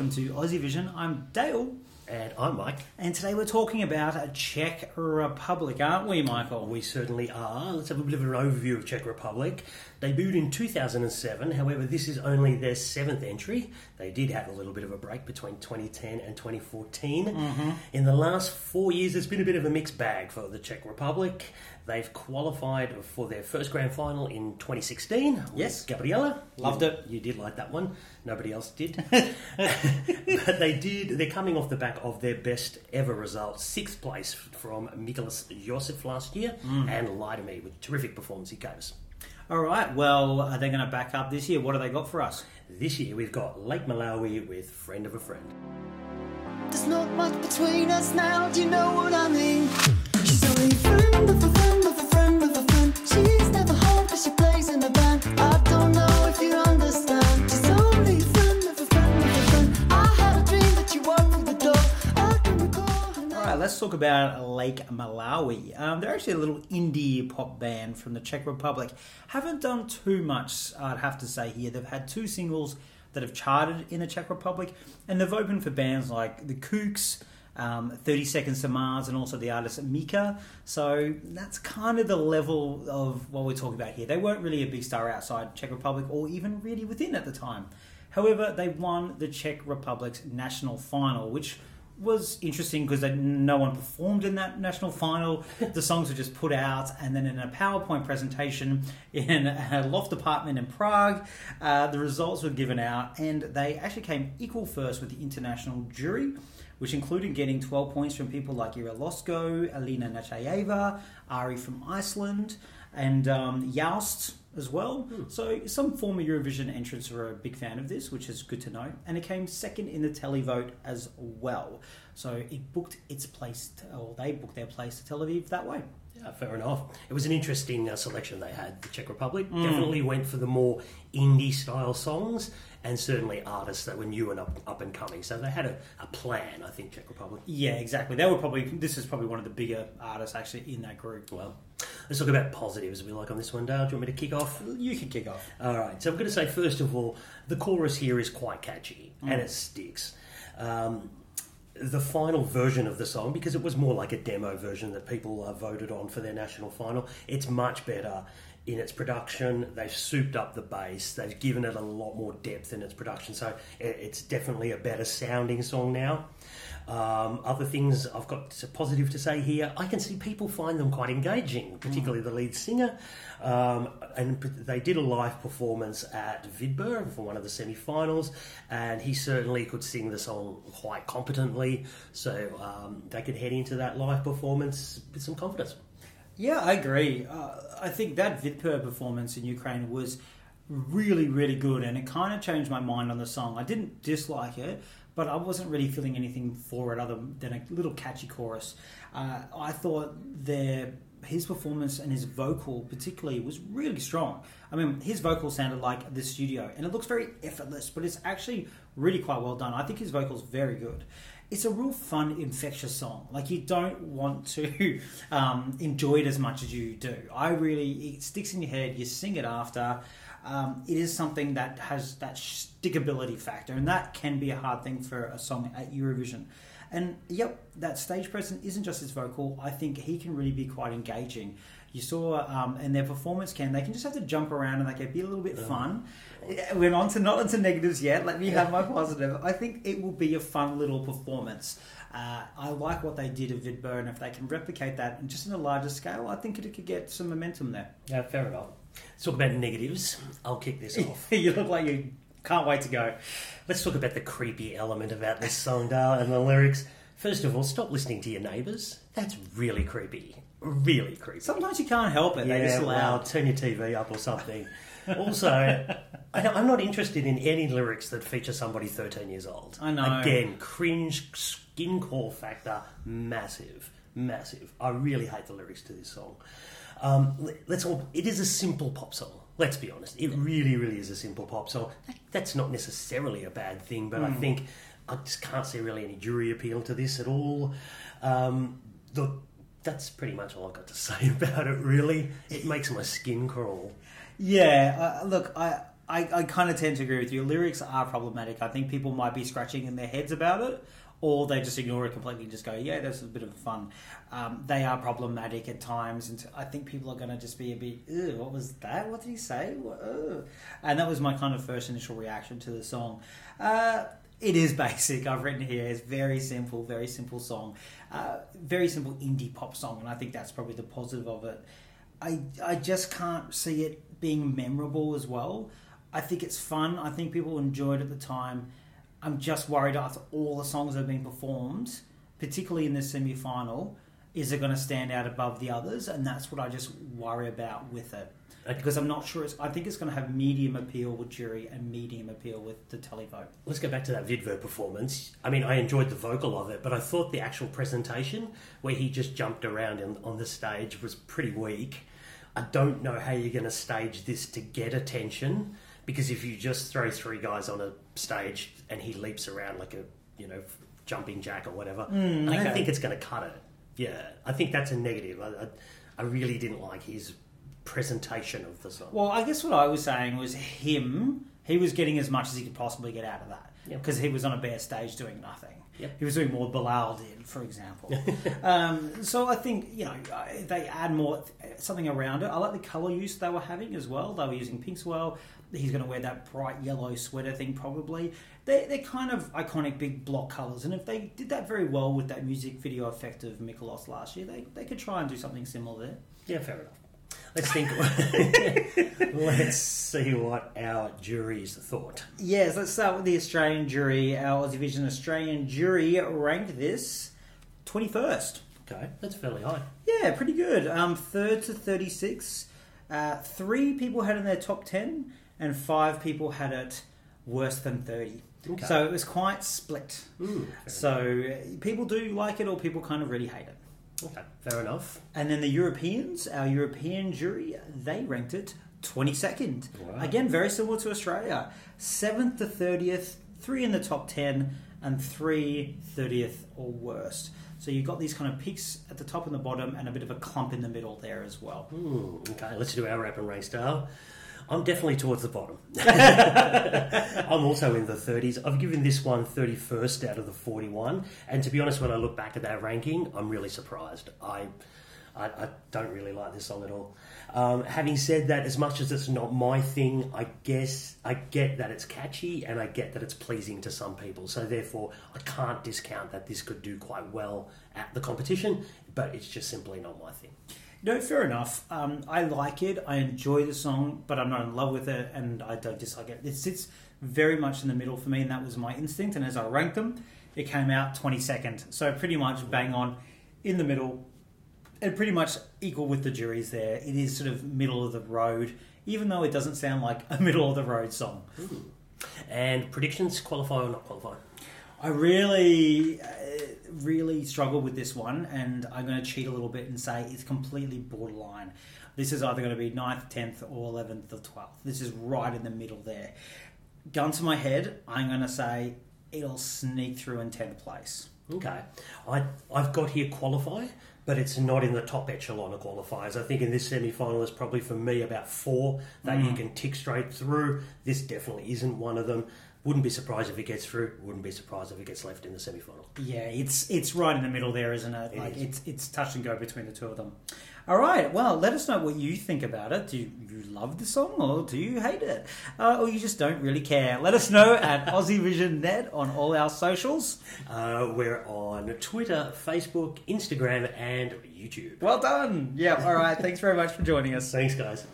welcome to Aussie Vision. I'm Dale, And I'm Mike. and today we're talking about a Czech Republic, aren't we, Michael? We certainly are. Let's have a bit of an overview of Czech Republic. Debuted in 2007, however, this is only their seventh entry. They did have a little bit of a break between 2010 and 2014. Mm-hmm. In the last four years, it's been a bit of a mixed bag for the Czech Republic. They've qualified for their first grand final in 2016. Yes. Gabriela. Loved You- it. You did like that one. Nobody else did. but they did. They're coming off the back of their best ever result, sixth place from Mikolas Josef last year, mm. and Lie to Me with terrific performance he gave us. All right, well, are they going to back up this year? What have they got for us? This year we've got Lake Malawi with Friend of a Friend. There's not much between us now, do you know what I mean? Talk about Lake Malawi. Um, they're actually a little indie pop band from the Czech Republic. Haven't done too much, I'd have to say here. They've had two singles that have charted in the Czech Republic, and they've opened for bands like the Kooks, um, 30 Seconds to Mars, and also the artist Mika. So that's kind of the level of what we're talking about here. They weren't really a big star outside Czech Republic or even really within at the time. However, they won the Czech Republic's national final, which was interesting because no one performed in that national final. the songs were just put out, and then in a PowerPoint presentation in a loft apartment in Prague, uh, the results were given out, and they actually came equal first with the international jury, which included getting 12 points from people like Ira Losco, Alina Nachayeva, Ari from Iceland, and um, as well. So some former Eurovision entrants were a big fan of this, which is good to know. And it came second in the televote as well. So it booked its place, to, or they booked their place to Tel Aviv that way. Yeah, fair enough. It was an interesting uh, selection they had. The Czech Republic Mm. definitely went for the more indie style songs, and certainly artists that were new and up, up and coming. So they had a, a plan, I think. Czech Republic. Yeah, exactly. They were probably this is probably one of the bigger artists actually in that group. Well, let's talk about positives if we like on this one, Dale. Do you want me to kick off? You can kick off. All right. So I'm going to say first of all, the chorus here is quite catchy and it sticks. Um, the final version of the song, because it was more like a demo version that people uh, voted on for their national final, it's much better in its production. They've souped up the bass. They've given it a lot more depth in its production. So it's definitely a better sounding song now. Um, other things I've got positive to say here. I can see people find them quite engaging, particularly the lead singer. Um, and they did a live performance at Vidbir for one of the semi-finals, and he certainly could sing the song quite competently. So um, they could head into that live performance with some confidence. Yeah, I agree. Uh, I think that Vidbir performance in Ukraine was really, really good, and it kind of changed my mind on the song. I didn't dislike it, but I wasn't really feeling anything for it other than a little catchy chorus. Uh, I thought their his performance and his vocal, particularly, was really strong. I mean, his vocal sounded like the studio, and it looks very effortless, but it's actually really quite well done. I think his vocal's very good it's a real fun, infectious song. Like you don't want to um, enjoy it as much as you do. I really, it sticks in your head. You sing it after. Um, it is something that has that stickability factor, and that can be a hard thing for a song at Eurovision. And yep, that stage presence isn't just his vocal. I think he can really be quite engaging. You saw, um, and their performance can they can just have to jump around and they can be a little bit fun. We're on to not onto negatives yet. Let me have my positive. I think it will be a fun little performance. Uh, I like what they did at and if they can replicate that and just in a larger scale, I think it could get some momentum there. Yeah, fair enough. Let's talk about negatives. I'll kick this off. you look like you can't wait to go. Let's talk about the creepy element about this song, Dale, and the lyrics. First of all, stop listening to your neighbours. That's really creepy. Really creepy. Sometimes you can't help it. Yeah, They're just well, loud. turn your TV up or something. also, I don't- I'm not interested in any lyrics that feature somebody 13 years old. I know. Again, cringe, skin crawl factor, massive, massive. I really hate the lyrics to this song. Um, let's all. It is a simple pop song. Let's be honest. It really, really is a simple pop song. That, that's not necessarily a bad thing, but Hmm. I think I just can't see really any jury appeal to this at all. Um, the that's pretty much all I've got to say about it. Really, it makes my skin crawl. Yeah, uh, look, I I, I kind of tend to agree with you. Lyrics are problematic. I think people might be scratching in their heads about it, or they just ignore it completely and just go, "Yeah, that's a bit of fun." Um, they are problematic at times, and I think people are going to just be a bit, "Ew, what was that? What did he say?" What- ugh." And that was my kind of first initial reaction to the song. Uh, it is basic. I've written here. It's very simple, very simple song, uh, very simple indie pop song, and I think that's probably the positive of it. I I just can't see it being memorable as well. I think it's fun. I think people enjoyed it at the time. I'm just worried after all the songs that have been performed, particularly in the semi final, is it going to stand out above the others? And that's what I just worry about with it. Okay. Because I'm not sure. It's, I think it's going to have medium appeal with jury and medium appeal with the televote. Let's go back to that Vidbir performance. I mean, I enjoyed the vocal of it, but I thought the actual presentation, where he just jumped around in, on the stage, was pretty weak. I don't know how you're going to stage this to get attention, because if you just throw three guys on a stage and he leaps around like a, you know, jumping jack or whatever, hmm, I don't okay. think it's going to cut it. Yeah, I think that's a negative. I, I, I really didn't like his presentation of the song. Well, I guess what I was saying was him. He was getting as much as he could possibly get out of that Yep. because he was on a bare stage doing nothing. Yep. He was doing more Bilal did, for example. um, so I think you know they add more something around it. I like the color use they were having as well. They were using pinks well. He's going to wear that bright yellow sweater thing probably. They, they're kind of iconic big block colors, and if they did that very well with that music video effect of Mikolas last year, they, they could try and do something similar there. Yeah, fair enough. Let's think. Let's see what our juries thought. Yes, let's start with the Australian jury. Our Aussie Vision Australian jury ranked this 21st. Okay, that's fairly high. Yeah, pretty good. Um, third to 36. Uh, three people had it in their top 10, and five people had it worse than 30. Okay. So it was quite split. Fair So uh, people do like it, or people kind of really hate it. Okay, fair enough. And then the Europeans, our European jury, they ranked it 22nd. Wow. Again, very similar to Australia. 7th to 30th, three in the top 10, and three 30th or worst. So you've got these kind of peaks at the top and the bottom, and a bit of a clump in the middle there as well. Hmm, okay, let's do our rap and rank style. I'm definitely towards the bottom. I'm also in the 30s. I've given this one 31st out of the 41. And to be honest, when I look back at that ranking, I'm really surprised. I, I, I don't really like this song at all. Um, having said that, as much as it's not my thing, I guess I get that it's catchy and I get that it's pleasing to some people. So therefore, I can't discount that this could do quite well at the competition, but it's just simply not my thing. No, fair enough. Um, I like it. I enjoy the song, but I'm not in love with it, and I don't dislike it. It sits very much in the middle for me, and that was my instinct. And as I ranked them, it came out 22nd. So pretty much bang on in the middle, and pretty much equal with the juries there. It is sort of middle of the road, even though it doesn't sound like a middle of the road song. And predictions qualify or not qualify? I really, uh, really struggle with this one, and I'm going to cheat a little bit and say it's completely borderline. This is either going to be 9th, 10th, or 11th or 12th. This is right in the middle there. Gun to my head, I'm going to say it'll sneak through in 10th place. Okay. I, I've got here qualify, but it's not in the top echelon of qualifiers. I think in this semi final, there's probably for me about four that you can tick straight through. This definitely isn't one of them. Wouldn't be surprised if it gets through. Wouldn't be surprised if it gets left in the semi final. Yeah, it's it's right in the middle there, isn't it? It like is. it's it's touch and go between the two of them. All right, well, let us know what you think about it. Do you, you love the song or do you hate it, uh, or you just don't really care? Let us know at Aussie Vision Net on all our socials. Uh, we're on Twitter, Facebook, Instagram, and YouTube. Well done. Yeah. All right. Thanks very much for joining us. Thanks, guys.